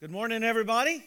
Good morning, everybody.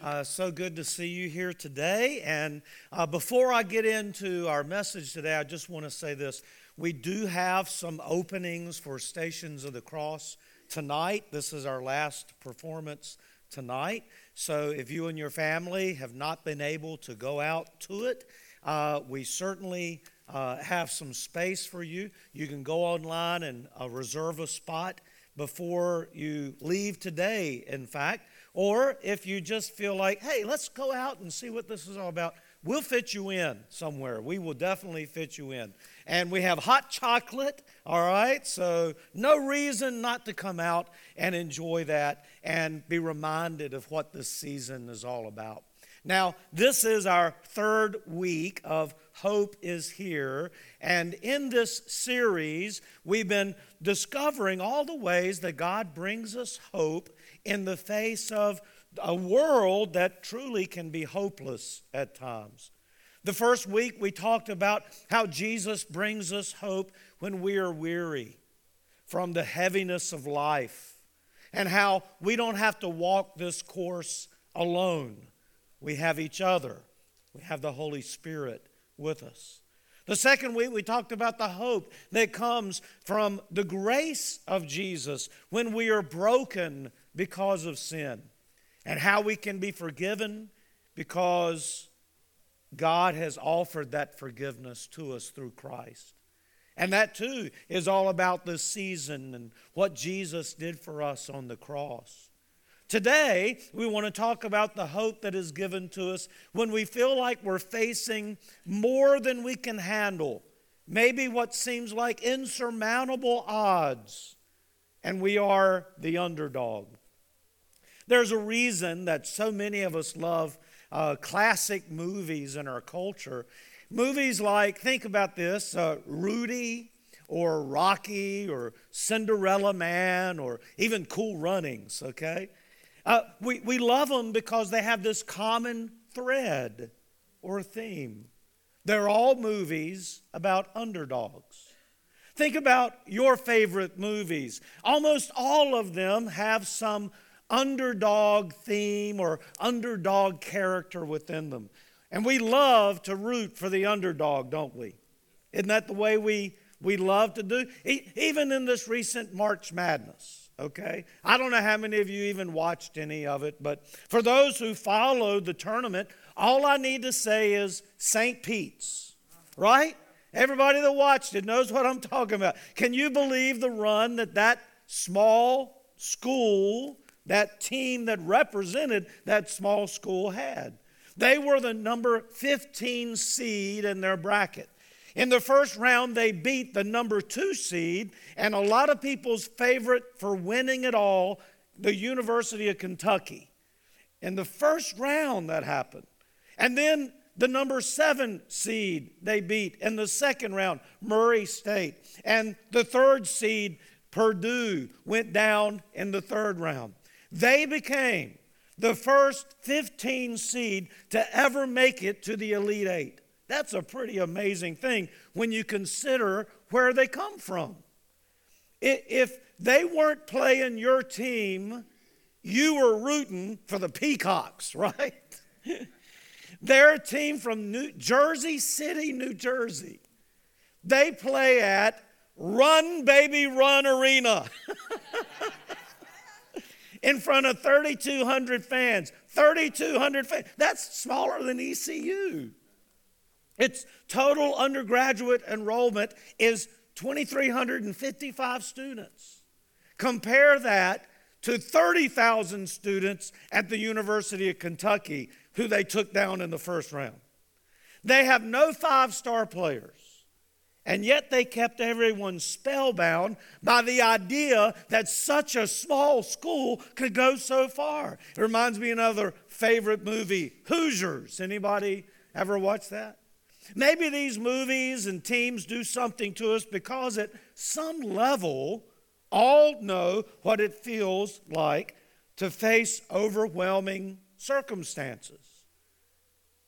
Uh, so good to see you here today. And uh, before I get into our message today, I just want to say this. We do have some openings for Stations of the Cross tonight. This is our last performance tonight. So if you and your family have not been able to go out to it, uh, we certainly uh, have some space for you. You can go online and uh, reserve a spot before you leave today, in fact. Or if you just feel like, hey, let's go out and see what this is all about, we'll fit you in somewhere. We will definitely fit you in. And we have hot chocolate, all right? So, no reason not to come out and enjoy that and be reminded of what this season is all about. Now, this is our third week of Hope is Here. And in this series, we've been discovering all the ways that God brings us hope in the face of a world that truly can be hopeless at times. The first week, we talked about how Jesus brings us hope when we are weary from the heaviness of life, and how we don't have to walk this course alone we have each other, we have the Holy Spirit with us. The second week, we talked about the hope that comes from the grace of Jesus when we are broken because of sin, and how we can be forgiven because God has offered that forgiveness to us through Christ. And that too is all about this season and what Jesus did for us on the cross. Today, we want to talk about the hope that is given to us when we feel like we're facing more than we can handle, maybe what seems like insurmountable odds, and we are the underdog. There's a reason that so many of us love uh, classic movies in our culture. Movies like, think about this uh, Rudy, or Rocky, or Cinderella Man, or even Cool Runnings, okay? Uh, we, we love them because they have this common thread or theme. They're all movies about underdogs. Think about your favorite movies. Almost all of them have some underdog theme or underdog character within them. And we love to root for the underdog, don't we? Isn't that the way we, we love to do? Even in this recent March Madness okay? I don't know how many of you even watched any of it, but for those who followed the tournament, all I need to say is St. Pete's, right? Everybody that watched it knows what I'm talking about. Can you believe the run that that small school, that team that represented that small school had? They were the number 15 seed in their bracket. In the first round, they beat the number two seed, and a lot of people's favorite for winning it all, the University of Kentucky. In the first round, that happened. And then the number seven seed they beat in the second round, Murray State. And the third seed, Purdue, went down in the third round. They became the first 15 seed to ever make it to the Elite Eight. That's a pretty amazing thing when you consider where they come from. If they weren't playing your team, you were rooting for the Peacocks, right? They're a team from New Jersey City, New Jersey. They play at Run Baby Run Arena in front of 3,200 fans. 3,200 fans. That's smaller than ECU. Its total undergraduate enrollment is 2,355 students. Compare that to 30,000 students at the University of Kentucky, who they took down in the first round. They have no five star players, and yet they kept everyone spellbound by the idea that such a small school could go so far. It reminds me of another favorite movie, Hoosiers. Anybody ever watch that? Maybe these movies and teams do something to us because at some level, all know what it feels like to face overwhelming circumstances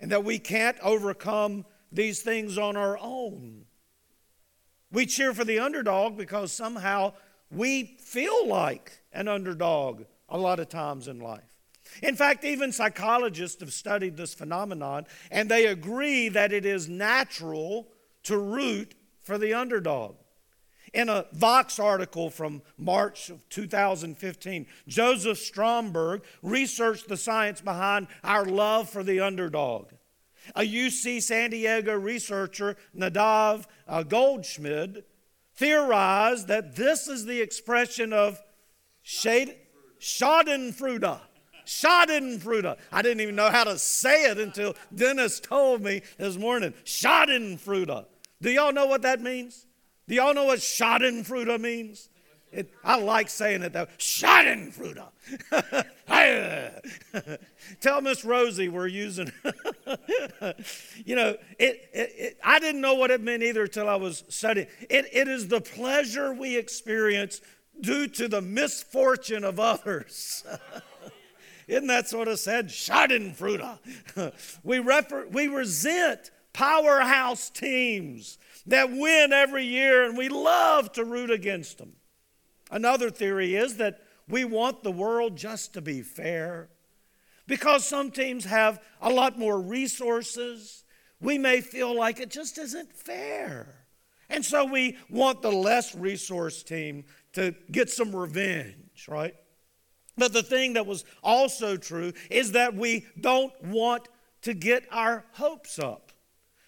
and that we can't overcome these things on our own. We cheer for the underdog because somehow we feel like an underdog a lot of times in life. In fact, even psychologists have studied this phenomenon, and they agree that it is natural to root for the underdog. In a Vox article from March of 2015, Joseph Stromberg researched the science behind our love for the underdog. A UC San Diego researcher, Nadav uh, Goldschmied, theorized that this is the expression of Schadenfreude. Schadenfreude. I didn't even know how to say it until Dennis told me this morning. Schadenfreude. Do y'all know what that means? Do y'all know what Schadenfreude means? It, I like saying it though. Schadenfreude. Tell Miss Rosie we're using. you know, it, it, it, I didn't know what it meant either until I was studying. It, it is the pleasure we experience due to the misfortune of others. Isn't that sort of said? Schadenfreude. we, refer, we resent powerhouse teams that win every year and we love to root against them. Another theory is that we want the world just to be fair. Because some teams have a lot more resources, we may feel like it just isn't fair. And so we want the less resource team to get some revenge, right? But the thing that was also true is that we don't want to get our hopes up.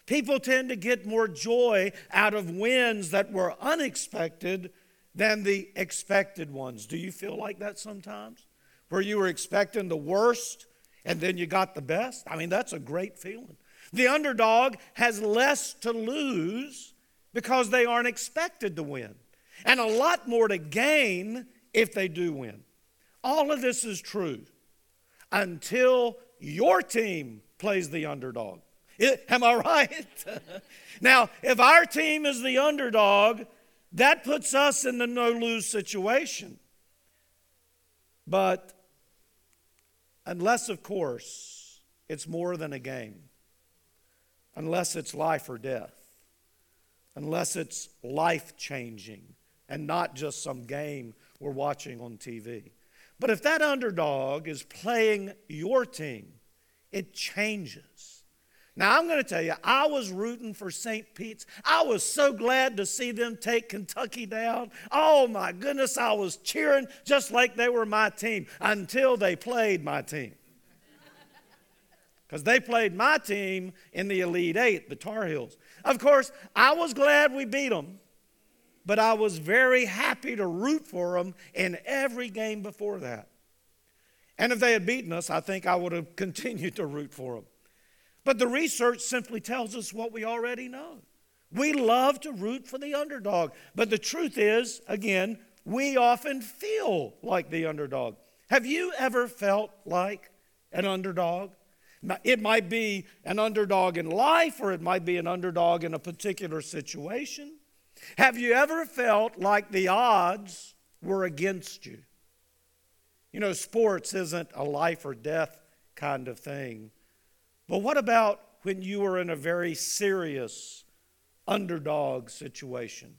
People tend to get more joy out of wins that were unexpected than the expected ones. Do you feel like that sometimes? Where you were expecting the worst and then you got the best? I mean, that's a great feeling. The underdog has less to lose because they aren't expected to win, and a lot more to gain if they do win. All of this is true until your team plays the underdog. It, am I right? now, if our team is the underdog, that puts us in the no lose situation. But unless, of course, it's more than a game, unless it's life or death, unless it's life changing and not just some game we're watching on TV. But if that underdog is playing your team, it changes. Now, I'm going to tell you, I was rooting for St. Pete's. I was so glad to see them take Kentucky down. Oh, my goodness, I was cheering just like they were my team until they played my team. Because they played my team in the Elite Eight, the Tar Heels. Of course, I was glad we beat them, but I was very happy to root for them in every game before that. And if they had beaten us, I think I would have continued to root for them. But the research simply tells us what we already know. We love to root for the underdog. But the truth is, again, we often feel like the underdog. Have you ever felt like an underdog? It might be an underdog in life or it might be an underdog in a particular situation. Have you ever felt like the odds were against you? You know, sports isn't a life or death kind of thing. But what about when you are in a very serious underdog situation?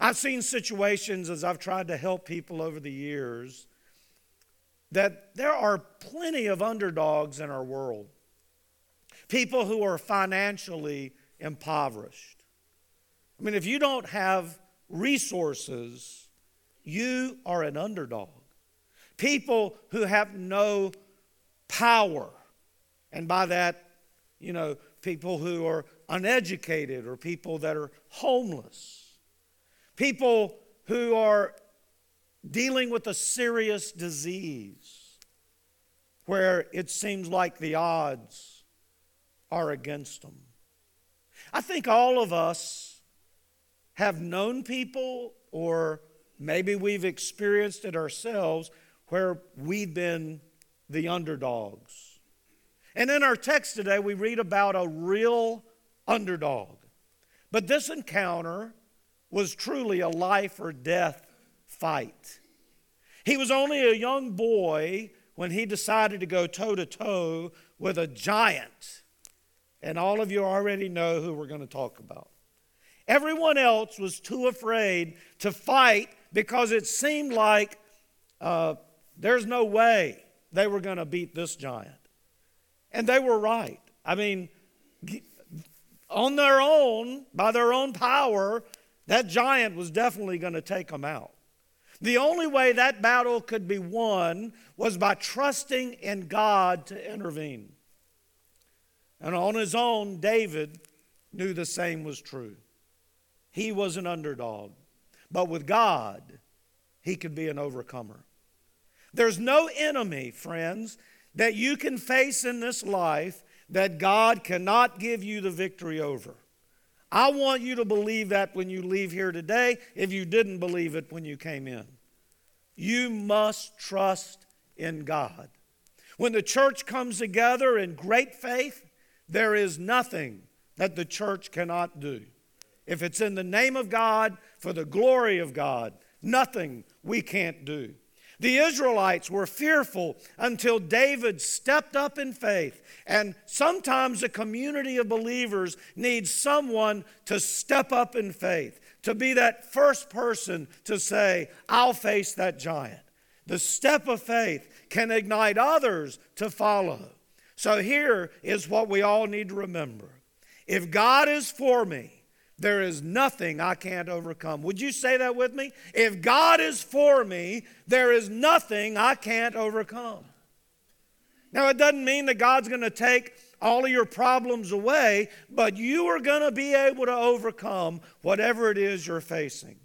I've seen situations as I've tried to help people over the years that there are plenty of underdogs in our world. People who are financially impoverished. I mean, if you don't have resources, you are an underdog. People who have no power and by that, you know, people who are uneducated or people that are homeless, people who are dealing with a serious disease where it seems like the odds are against them. I think all of us have known people, or maybe we've experienced it ourselves, where we've been the underdogs and in our text today, we read about a real underdog. But this encounter was truly a life or death fight. He was only a young boy when he decided to go toe to toe with a giant. And all of you already know who we're going to talk about. Everyone else was too afraid to fight because it seemed like uh, there's no way they were going to beat this giant. And they were right. I mean, on their own, by their own power, that giant was definitely going to take them out. The only way that battle could be won was by trusting in God to intervene. And on his own, David knew the same was true. He was an underdog. But with God, he could be an overcomer. There's no enemy, friends, that you can face in this life that God cannot give you the victory over. I want you to believe that when you leave here today, if you didn't believe it when you came in. You must trust in God. When the church comes together in great faith, there is nothing that the church cannot do. If it's in the name of God, for the glory of God, nothing we can't do. The Israelites were fearful until David stepped up in faith. And sometimes a community of believers needs someone to step up in faith, to be that first person to say, I'll face that giant. The step of faith can ignite others to follow. So here is what we all need to remember if God is for me, there is nothing I can't overcome. Would you say that with me? If God is for me, there is nothing I can't overcome. Now, it doesn't mean that God's going to take all of your problems away, but you are going to be able to overcome whatever it is you're facing.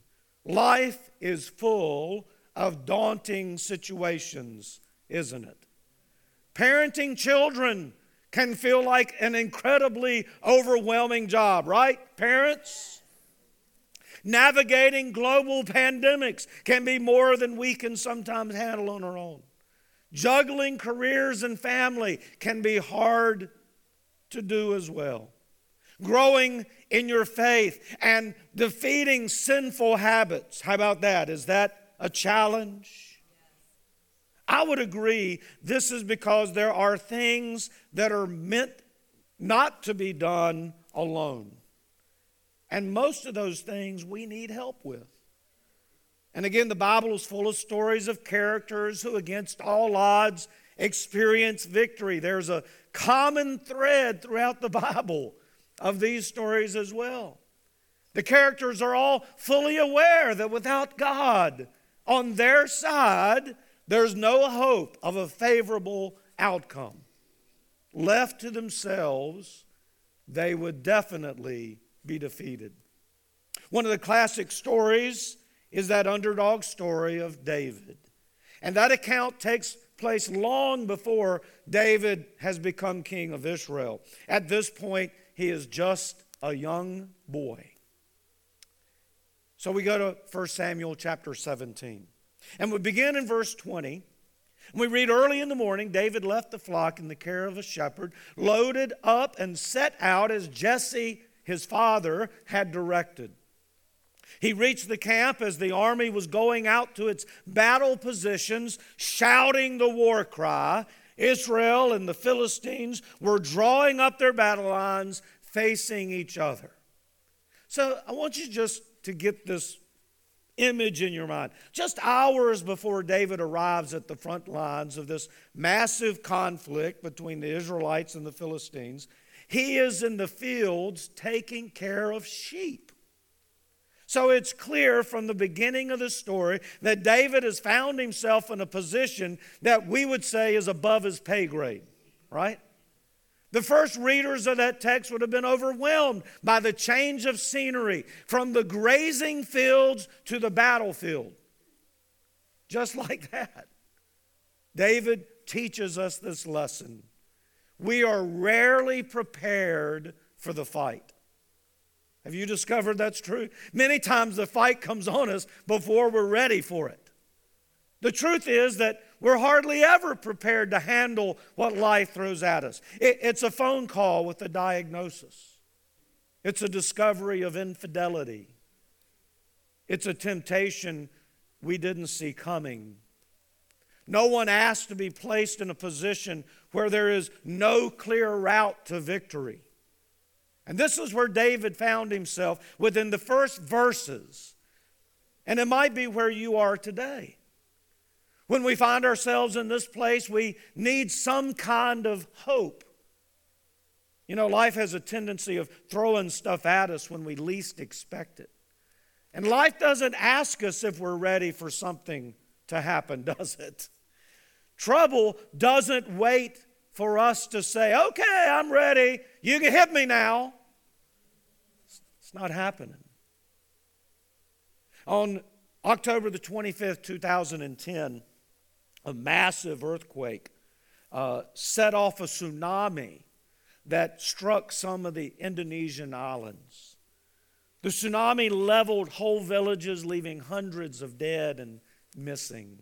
Life is full of daunting situations, isn't it? Parenting children can feel like an incredibly overwhelming job, right, parents? Navigating global pandemics can be more than we can sometimes handle on our own. Juggling careers and family can be hard to do as well. Growing in your faith and defeating sinful habits. How about that? Is that a challenge? I would agree this is because there are things that are meant not to be done alone. And most of those things we need help with. And again, the Bible is full of stories of characters who, against all odds, experience victory. There's a common thread throughout the Bible of these stories as well. The characters are all fully aware that without God on their side, there's no hope of a favorable outcome. Left to themselves, they would definitely be defeated. One of the classic stories is that underdog story of David. And that account takes place long before David has become king of Israel. At this point, he is just a young boy. So we go to 1 Samuel chapter 17. And we begin in verse 20. We read early in the morning, David left the flock in the care of a shepherd, loaded up, and set out as Jesse, his father, had directed. He reached the camp as the army was going out to its battle positions, shouting the war cry. Israel and the Philistines were drawing up their battle lines, facing each other. So I want you just to get this image in your mind. Just hours before David arrives at the front lines of this massive conflict between the Israelites and the Philistines, he is in the fields taking care of sheep. So it's clear from the beginning of the story that David has found himself in a position that we would say is above his pay grade, right? The first readers of that text would have been overwhelmed by the change of scenery from the grazing fields to the battlefield. Just like that. David teaches us this lesson. We are rarely prepared for the fight. Have you discovered that's true? Many times the fight comes on us before we're ready for it. The truth is that we're hardly ever prepared to handle what life throws at us. It, it's a phone call with a diagnosis, it's a discovery of infidelity, it's a temptation we didn't see coming. No one asked to be placed in a position where there is no clear route to victory. And this is where David found himself within the first verses. And it might be where you are today. When we find ourselves in this place, we need some kind of hope. You know, life has a tendency of throwing stuff at us when we least expect it. And life doesn't ask us if we're ready for something to happen, does it? Trouble doesn't wait for us to say, okay, I'm ready. You can hit me now. It's not happening. On October the 25th, 2010, a massive earthquake uh, set off a tsunami that struck some of the Indonesian islands. The tsunami leveled whole villages, leaving hundreds of dead and missing.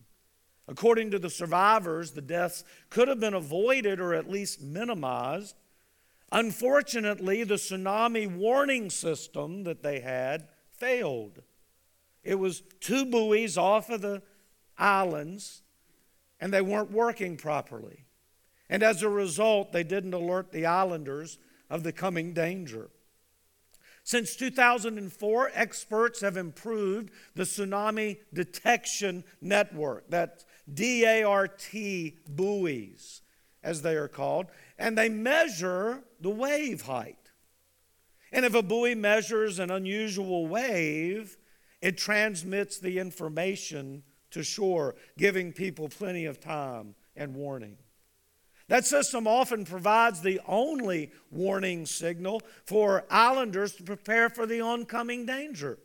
According to the survivors, the deaths could have been avoided or at least minimized. Unfortunately, the tsunami warning system that they had failed. It was two buoys off of the islands, and they weren't working properly. And as a result, they didn't alert the islanders of the coming danger. Since 2004, experts have improved the tsunami detection network, that DART buoys, as they are called, and they measure the wave height. And if a buoy measures an unusual wave, it transmits the information to shore, giving people plenty of time and warning. That system often provides the only warning signal for islanders to prepare for the oncoming danger.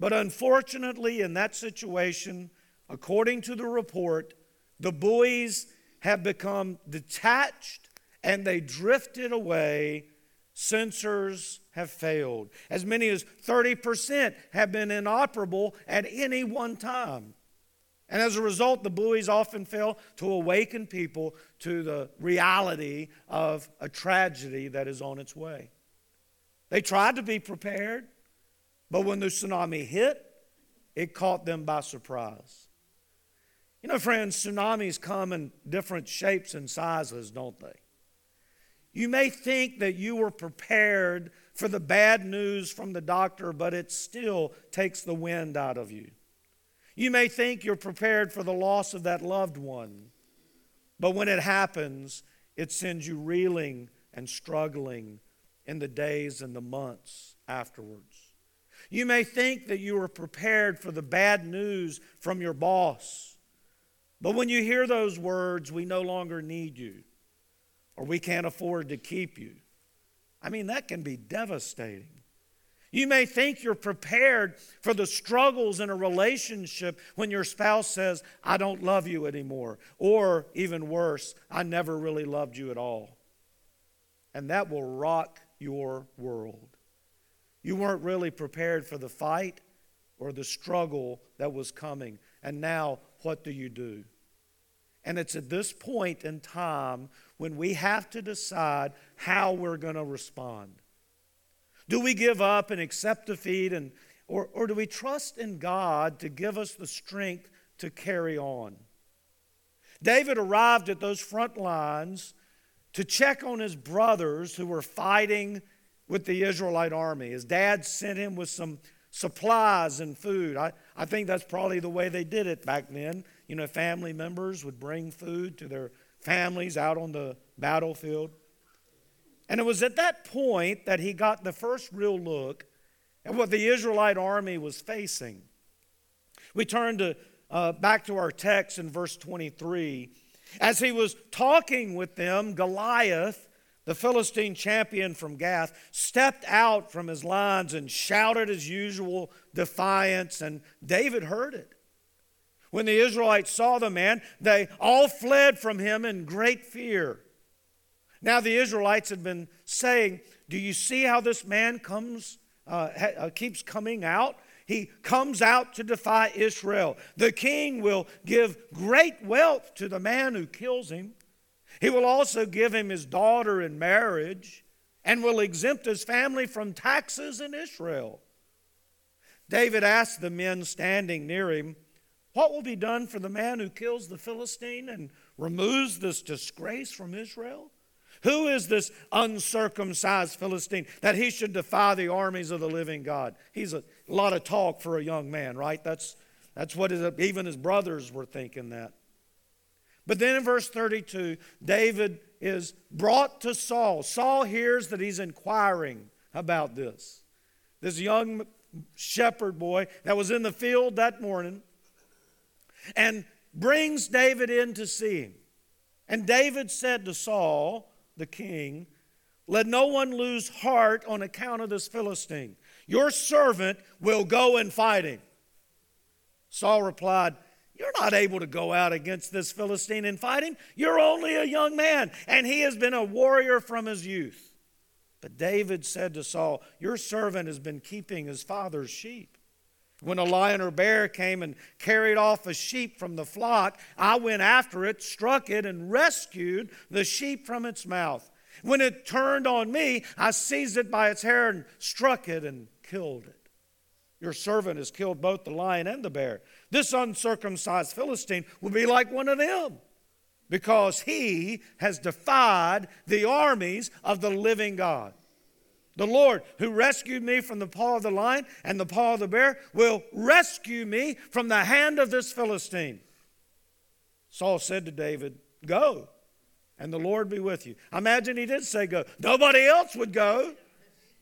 But unfortunately, in that situation, according to the report, the buoys have become detached and they drifted away sensors have failed. As many as 30% have been inoperable at any one time. And as a result, the buoys often fail to awaken people to the reality of a tragedy that is on its way. They tried to be prepared, but when the tsunami hit, it caught them by surprise. You know, friends, tsunamis come in different shapes and sizes, don't they? You may think that you were prepared for the bad news from the doctor, but it still takes the wind out of you. You may think you're prepared for the loss of that loved one, but when it happens, it sends you reeling and struggling in the days and the months afterwards. You may think that you were prepared for the bad news from your boss, but when you hear those words, we no longer need you or we can't afford to keep you. I mean, that can be devastating. You may think you're prepared for the struggles in a relationship when your spouse says, I don't love you anymore, or even worse, I never really loved you at all. And that will rock your world. You weren't really prepared for the fight or the struggle that was coming. And now, what do you do? And it's at this point in time when we have to decide how we're going to respond. Do we give up and accept defeat, and, or, or do we trust in God to give us the strength to carry on? David arrived at those front lines to check on his brothers who were fighting with the Israelite army. His dad sent him with some supplies and food. I, I think that's probably the way they did it back then. You know, family members would bring food to their families out on the battlefield. And it was at that point that he got the first real look at what the Israelite army was facing. We turn to uh, back to our text in verse 23. As he was talking with them, Goliath, the Philistine champion from Gath, stepped out from his lines and shouted his usual defiance, and David heard it. When the Israelites saw the man, they all fled from him in great fear. Now, the Israelites had been saying, Do you see how this man comes, uh, uh, keeps coming out? He comes out to defy Israel. The king will give great wealth to the man who kills him. He will also give him his daughter in marriage and will exempt his family from taxes in Israel. David asked the men standing near him, what will be done for the man who kills the Philistine and removes this disgrace from Israel? Who is this uncircumcised Philistine that he should defy the armies of the living God? He's a lot of talk for a young man, right? That's, That's what his, even his brothers were thinking that. But then in verse 32, David is brought to Saul. Saul hears that he's inquiring about this. This young shepherd boy that was in the field that morning and brings David in to see him. And David said to Saul, the king, Let no one lose heart on account of this Philistine. Your servant will go and fight him. Saul replied, You're not able to go out against this Philistine and fight him. You're only a young man, and he has been a warrior from his youth. But David said to Saul, Your servant has been keeping his father's sheep. When a lion or bear came and carried off a sheep from the flock, I went after it, struck it, and rescued the sheep from its mouth. When it turned on me, I seized it by its hair and struck it and killed it. Your servant has killed both the lion and the bear. This uncircumcised Philistine will be like one of them because he has defied the armies of the living God. The Lord, who rescued me from the paw of the lion and the paw of the bear, will rescue me from the hand of this Philistine. Saul said to David, Go, and the Lord be with you. Imagine he did say go. Nobody else would go.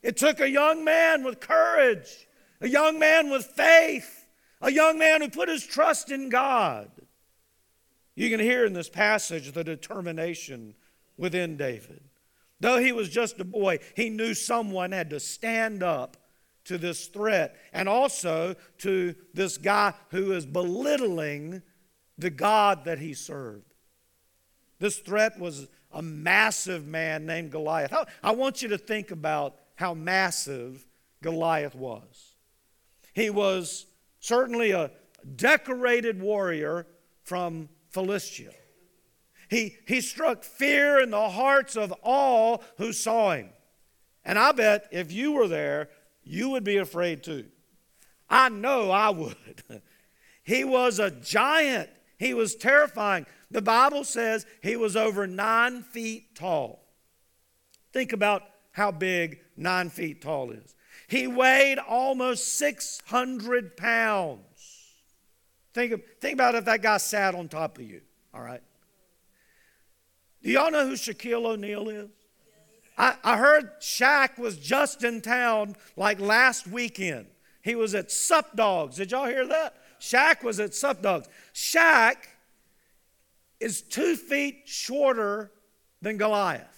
It took a young man with courage, a young man with faith, a young man who put his trust in God. You can hear in this passage the determination within David. Though he was just a boy, he knew someone had to stand up to this threat and also to this guy who is belittling the God that he served. This threat was a massive man named Goliath. I want you to think about how massive Goliath was. He was certainly a decorated warrior from Philistia. He, he struck fear in the hearts of all who saw him. And I bet if you were there, you would be afraid too. I know I would. he was a giant, he was terrifying. The Bible says he was over nine feet tall. Think about how big nine feet tall is. He weighed almost 600 pounds. Think, think about if that guy sat on top of you, all right? Do y'all know who Shaquille O'Neal is? I, I heard Shaq was just in town like last weekend. He was at Sup Dogs. Did y'all hear that? Shaq was at Sup Dogs. Shaq is two feet shorter than Goliath.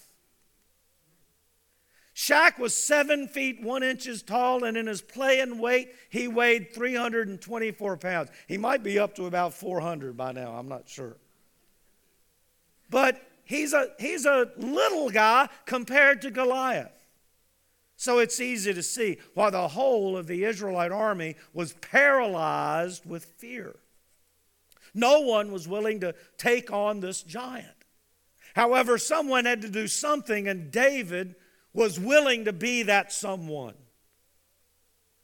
Shaq was seven feet one inches tall, and in his playing weight, he weighed 324 pounds. He might be up to about 400 by now, I'm not sure. But he's a, he's a little guy compared to Goliath. So it's easy to see why the whole of the Israelite army was paralyzed with fear. No one was willing to take on this giant. However, someone had to do something, and David was willing to be that someone.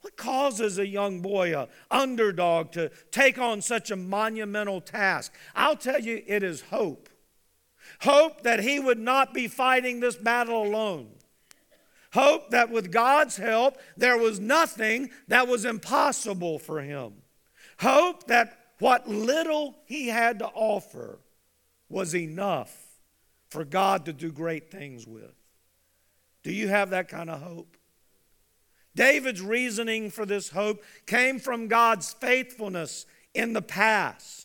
What causes a young boy, a underdog, to take on such a monumental task? I'll tell you, it is hope. Hope that he would not be fighting this battle alone. Hope that with God's help, there was nothing that was impossible for him. Hope that what little he had to offer was enough for God to do great things with. Do you have that kind of hope? David's reasoning for this hope came from God's faithfulness in the past.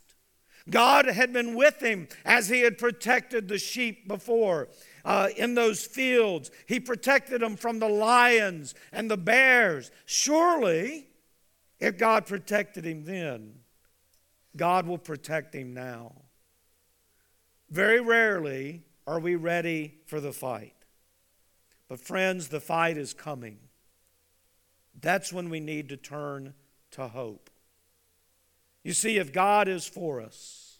God had been with him as he had protected the sheep before uh, in those fields. He protected them from the lions and the bears. Surely, if God protected him then, God will protect him now. Very rarely are we ready for the fight. But, friends, the fight is coming. That's when we need to turn to hope. You see, if God is for us,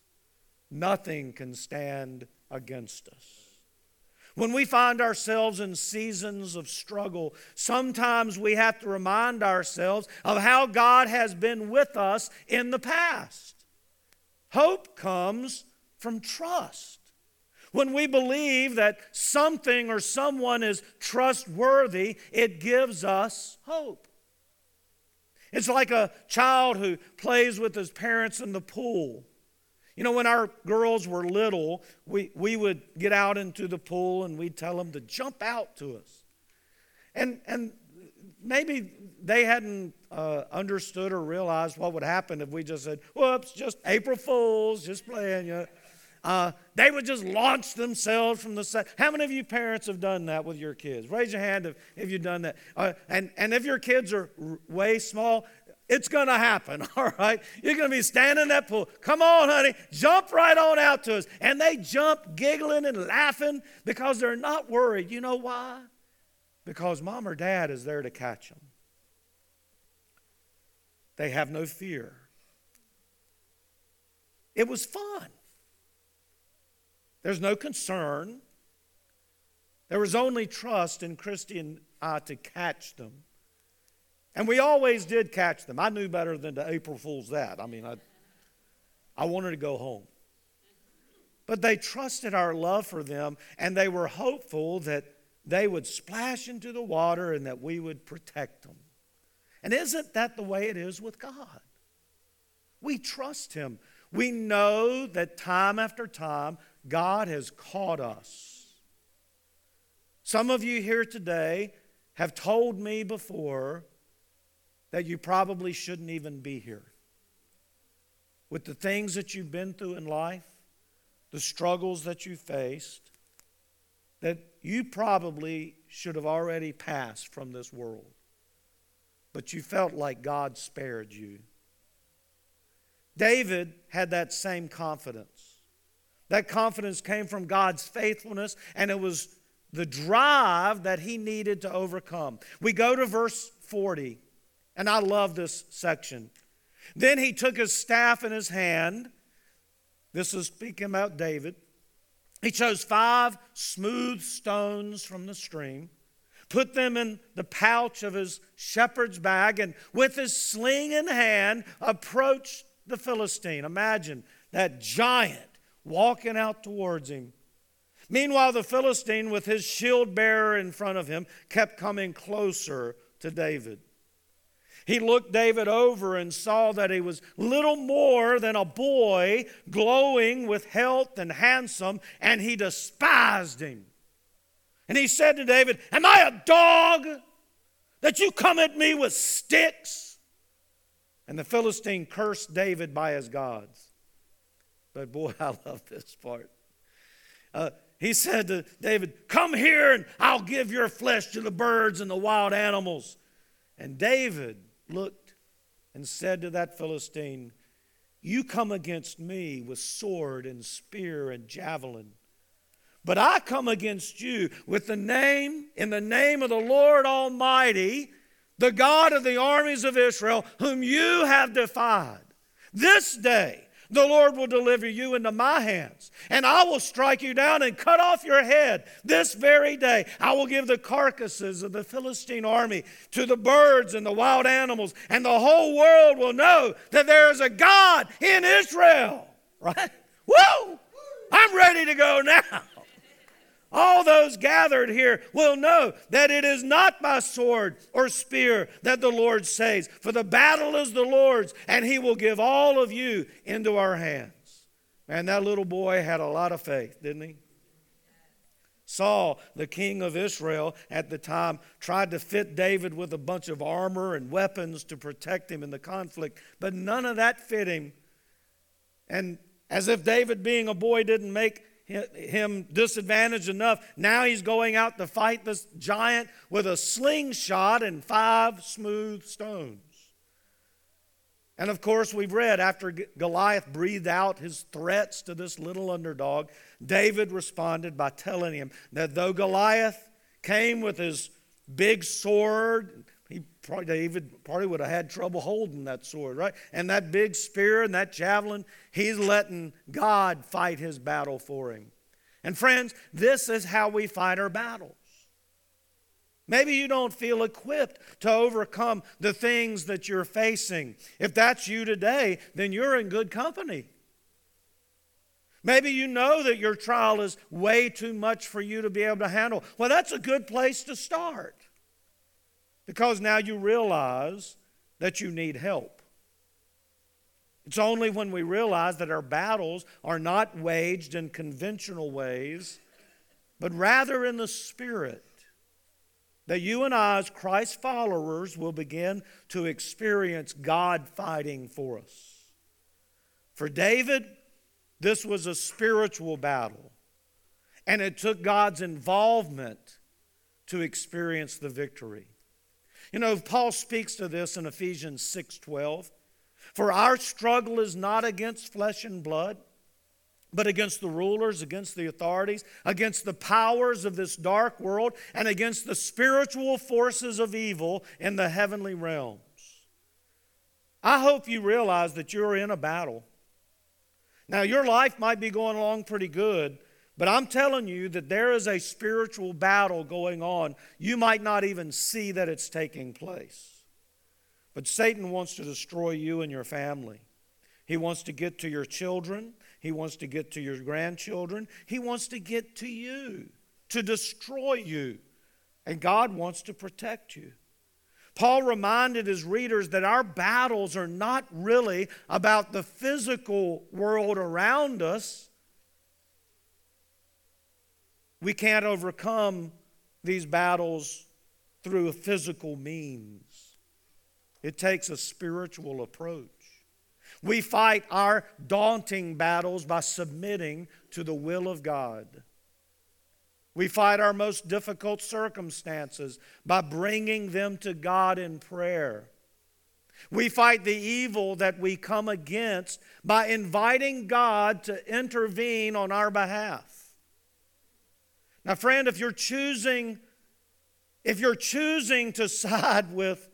nothing can stand against us. When we find ourselves in seasons of struggle, sometimes we have to remind ourselves of how God has been with us in the past. Hope comes from trust. When we believe that something or someone is trustworthy, it gives us hope. It's like a child who plays with his parents in the pool. You know, when our girls were little, we, we would get out into the pool and we'd tell them to jump out to us. And, and maybe they hadn't uh, understood or realized what would happen if we just said, whoops, just April Fools, just playing. You. Uh, they would just launch themselves from the side. How many of you parents have done that with your kids? Raise your hand if, if you've done that. Uh, and, and if your kids are way small, it's going to happen, all right? You're going to be standing in that pool. Come on, honey, jump right on out to us. And they jump, giggling and laughing because they're not worried. You know why? Because mom or dad is there to catch them. They have no fear. It was fun. There's no concern. There was only trust in Christy and I to catch them. And we always did catch them. I knew better than to April Fool's that. I mean, I, I wanted to go home. But they trusted our love for them, and they were hopeful that they would splash into the water and that we would protect them. And isn't that the way it is with God? We trust Him. We know that time after time, God has caught us. Some of you here today have told me before that you probably shouldn't even be here. With the things that you've been through in life, the struggles that you faced, that you probably should have already passed from this world. But you felt like God spared you. David had that same confidence. That confidence came from God's faithfulness, and it was the drive that he needed to overcome. We go to verse 40, and I love this section. Then he took his staff in his hand. This is speaking about David. He chose five smooth stones from the stream, put them in the pouch of his shepherd's bag, and with his sling in hand, approached the Philistine. Imagine that giant walking out towards him. Meanwhile, the Philistine, with his shield bearer in front of him, kept coming closer to David. He looked David over and saw that he was little more than a boy, glowing with health and handsome, and he despised him. And he said to David, Am I a dog that you come at me with sticks? And the Philistine cursed David by his gods. But boy, I love this part. Uh, he said to David, Come here and I'll give your flesh to the birds and the wild animals. And David looked and said to that Philistine, You come against me with sword and spear and javelin. But I come against you with the name, in the name of the Lord Almighty, the God of the armies of Israel, whom you have defied. This day the Lord will deliver you into my hands, and I will strike you down and cut off your head this very day. I will give the carcasses of the Philistine army to the birds and the wild animals, and the whole world will know that there is a God in Israel. Right? Woo! I'm ready to go now. All those gathered here will know that it is not by sword or spear that the Lord saves, for the battle is the Lord's, and He will give all of you into our hands. And that little boy had a lot of faith, didn't he? Saul, the king of Israel at the time, tried to fit David with a bunch of armor and weapons to protect him in the conflict, but none of that fit him. And as if David, being a boy, didn't make him disadvantaged enough. Now he's going out to fight this giant with a slingshot and five smooth stones. And of course, we've read after Goliath breathed out his threats to this little underdog, David responded by telling him that though Goliath came with his big sword, probably, David probably would have had trouble holding that sword, right? And that big spear and that javelin, he's letting God fight his battle for him. And friends, this is how we fight our battles. Maybe you don't feel equipped to overcome the things that you're facing. If that's you today, then you're in good company. Maybe you know that your trial is way too much for you to be able to handle. Well, that's a good place to start. Because now you realize that you need help. It's only when we realize that our battles are not waged in conventional ways, but rather in the Spirit, that you and I, as Christ followers, will begin to experience God fighting for us. For David, this was a spiritual battle, and it took God's involvement to experience the victory. You know, Paul speaks to this in Ephesians 6:12. For our struggle is not against flesh and blood, but against the rulers, against the authorities, against the powers of this dark world, and against the spiritual forces of evil in the heavenly realms. I hope you realize that you're in a battle. Now, your life might be going along pretty good, but I'm telling you that there is a spiritual battle going on. You might not even see that it's taking place. But Satan wants to destroy you and your family. He wants to get to your children. He wants to get to your grandchildren. He wants to get to you, to destroy you. And God wants to protect you. Paul reminded his readers that our battles are not really about the physical world around us. We can't overcome these battles through physical means. It takes a spiritual approach. We fight our daunting battles by submitting to the will of God. We fight our most difficult circumstances by bringing them to God in prayer. We fight the evil that we come against by inviting God to intervene on our behalf. Now, friend, if you're choosing, if you're choosing to side with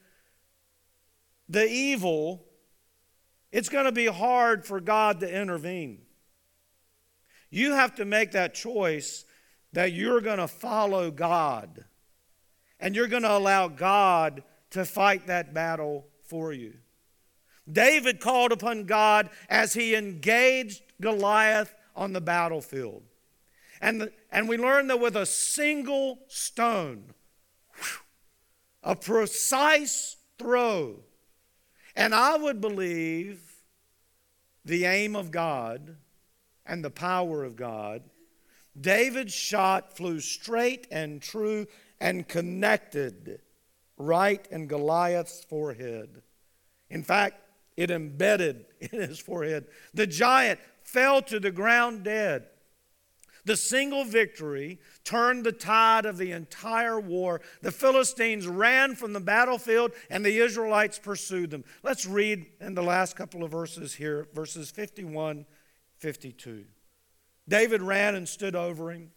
the evil, it's going to be hard for God to intervene. You have to make that choice that you're going to follow God and you're going to allow God to fight that battle for you. David called upon God as he engaged Goliath on the battlefield. And, and we learn that with a single stone, a precise throw, and I would believe the aim of God and the power of God. David's shot flew straight and true and connected right in Goliath's forehead. In fact, it embedded in his forehead. The giant fell to the ground dead. The single victory turned the tide of the entire war. The Philistines ran from the battlefield and the Israelites pursued them. Let's read in the last couple of verses here, verses 51 52. David ran and stood over him.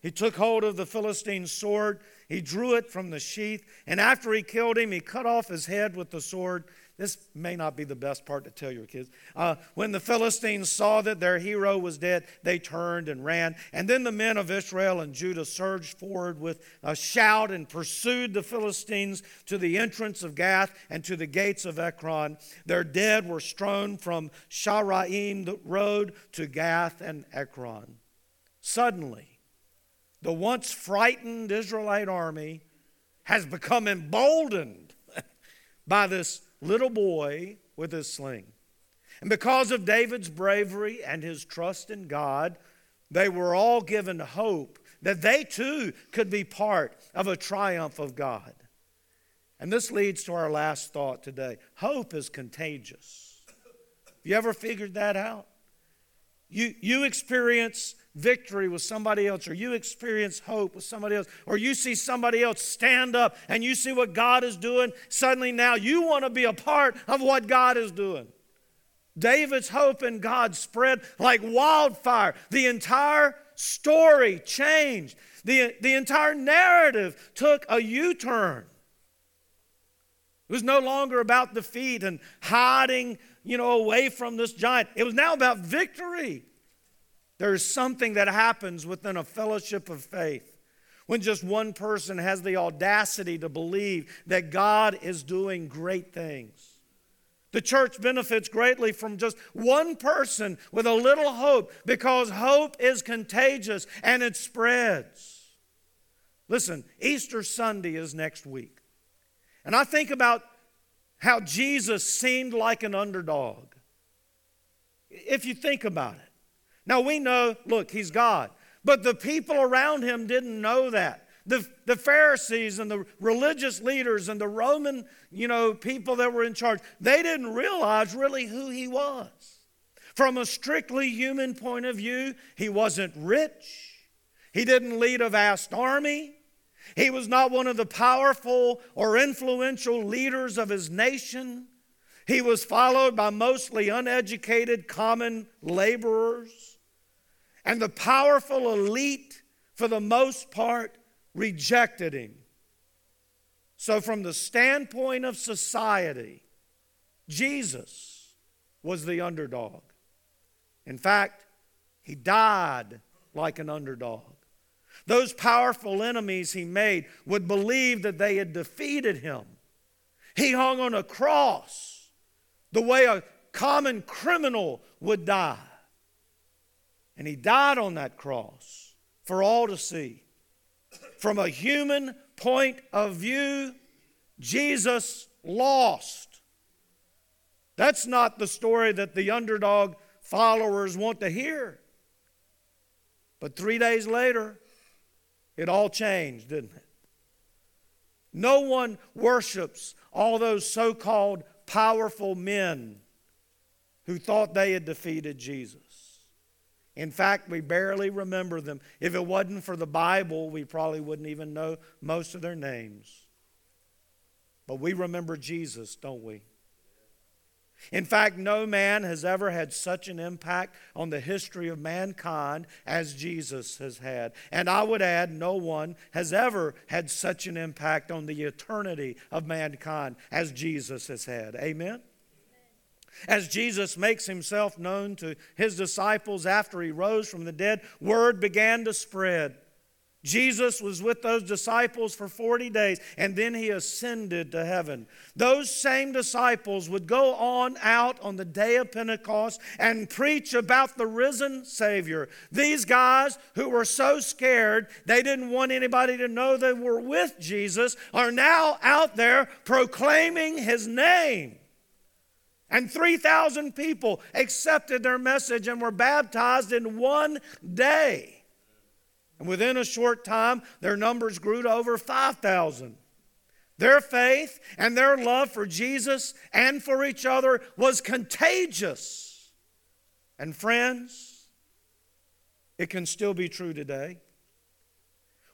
He took hold of the Philistine's sword. He drew it from the sheath. And after he killed him, he cut off his head with the sword this may not be the best part to tell your kids. Uh, when the Philistines saw that their hero was dead, they turned and ran. And then the men of Israel and Judah surged forward with a shout and pursued the Philistines to the entrance of Gath and to the gates of Ekron. Their dead were strewn from Shaaraim, the road, to Gath and Ekron. Suddenly, the once frightened Israelite army has become emboldened by this little boy with his sling. And because of David's bravery and his trust in God, they were all given hope that they too could be part of a triumph of God. And this leads to our last thought today hope is contagious. You ever figured that out? You, you experience victory with somebody else, or you experience hope with somebody else, or you see somebody else stand up and you see what God is doing, suddenly now you want to be a part of what God is doing. David's hope in God spread like wildfire. The entire story changed, the, the entire narrative took a U turn. It was no longer about defeat and hiding, you know, away from this giant. It was now about victory. There's something that happens within a fellowship of faith when just one person has the audacity to believe that God is doing great things. The church benefits greatly from just one person with a little hope because hope is contagious and it spreads. Listen, Easter Sunday is next week. And I think about how Jesus seemed like an underdog. If you think about it. Now we know, look, he's God. But the people around him didn't know that. The, the Pharisees and the religious leaders and the Roman, you know, people that were in charge, they didn't realize really who he was. From a strictly human point of view, he wasn't rich. He didn't lead a vast army. He was not one of the powerful or influential leaders of his nation. He was followed by mostly uneducated common laborers. And the powerful elite, for the most part, rejected him. So, from the standpoint of society, Jesus was the underdog. In fact, he died like an underdog. Those powerful enemies he made would believe that they had defeated him. He hung on a cross the way a common criminal would die. And he died on that cross for all to see. From a human point of view, Jesus lost. That's not the story that the underdog followers want to hear. But three days later, it all changed, didn't it? No one worships all those so called powerful men who thought they had defeated Jesus. In fact, we barely remember them. If it wasn't for the Bible, we probably wouldn't even know most of their names. But we remember Jesus, don't we? In fact, no man has ever had such an impact on the history of mankind as Jesus has had. And I would add, no one has ever had such an impact on the eternity of mankind as Jesus has had. Amen? As Jesus makes himself known to his disciples after he rose from the dead, word began to spread. Jesus was with those disciples for 40 days and then he ascended to heaven. Those same disciples would go on out on the day of Pentecost and preach about the risen Savior. These guys who were so scared they didn't want anybody to know they were with Jesus are now out there proclaiming his name. And 3,000 people accepted their message and were baptized in one day. And within a short time, their numbers grew to over 5,000. Their faith and their love for Jesus and for each other was contagious. And friends, it can still be true today.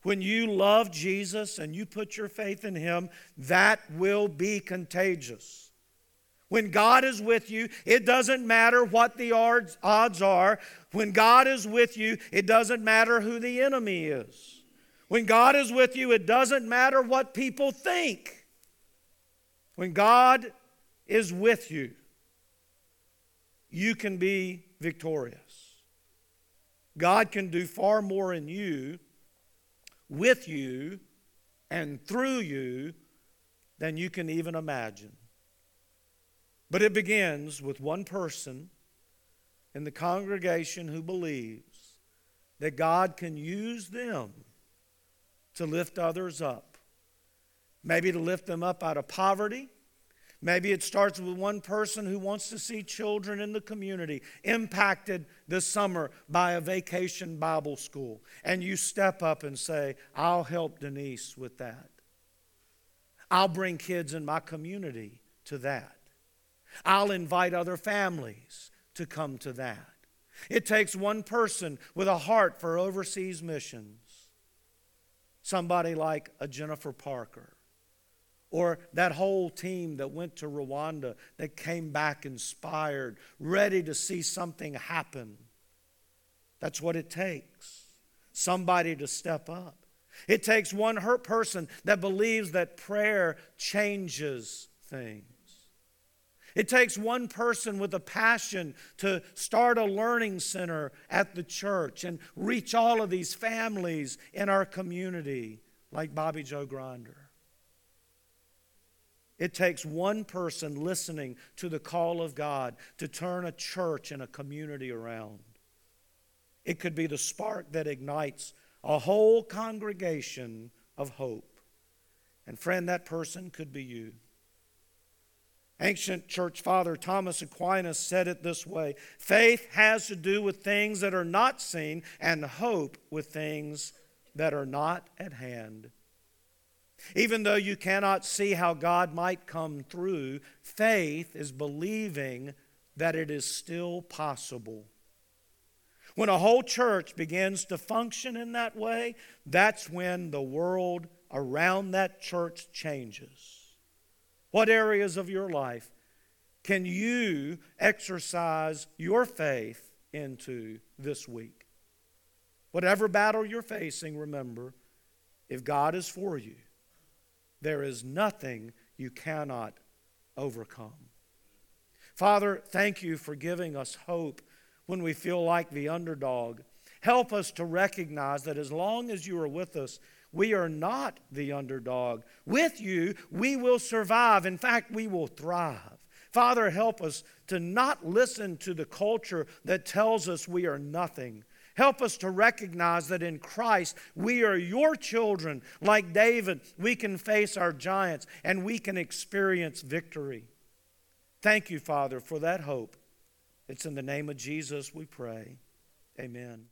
When you love Jesus and you put your faith in Him, that will be contagious. When God is with you, it doesn't matter what the odds are. When God is with you, it doesn't matter who the enemy is. When God is with you, it doesn't matter what people think. When God is with you, you can be victorious. God can do far more in you, with you, and through you than you can even imagine. But it begins with one person in the congregation who believes that God can use them to lift others up. Maybe to lift them up out of poverty. Maybe it starts with one person who wants to see children in the community impacted this summer by a vacation Bible school. And you step up and say, I'll help Denise with that. I'll bring kids in my community to that. I'll invite other families to come to that. It takes one person with a heart for overseas missions. Somebody like a Jennifer Parker. Or that whole team that went to Rwanda that came back inspired, ready to see something happen. That's what it takes. Somebody to step up. It takes one hurt person that believes that prayer changes things. It takes one person with a passion to start a learning center at the church and reach all of these families in our community, like Bobby Joe Grinder. It takes one person listening to the call of God to turn a church and a community around. It could be the spark that ignites a whole congregation of hope. And friend, that person could be you. Ancient church father Thomas Aquinas said it this way faith has to do with things that are not seen, and hope with things that are not at hand. Even though you cannot see how God might come through, faith is believing that it is still possible. When a whole church begins to function in that way, that's when the world around that church changes. What areas of your life can you exercise your faith into this week? Whatever battle you're facing, remember, if God is for you, there is nothing you cannot overcome. Father, thank you for giving us hope when we feel like the underdog. Help us to recognize that as long as you are with us, we are not the underdog. With you, we will survive. In fact, we will thrive. Father, help us to not listen to the culture that tells us we are nothing. Help us to recognize that in Christ we are your children. Like David, we can face our giants and we can experience victory. Thank you, Father, for that hope. It's in the name of Jesus we pray. Amen.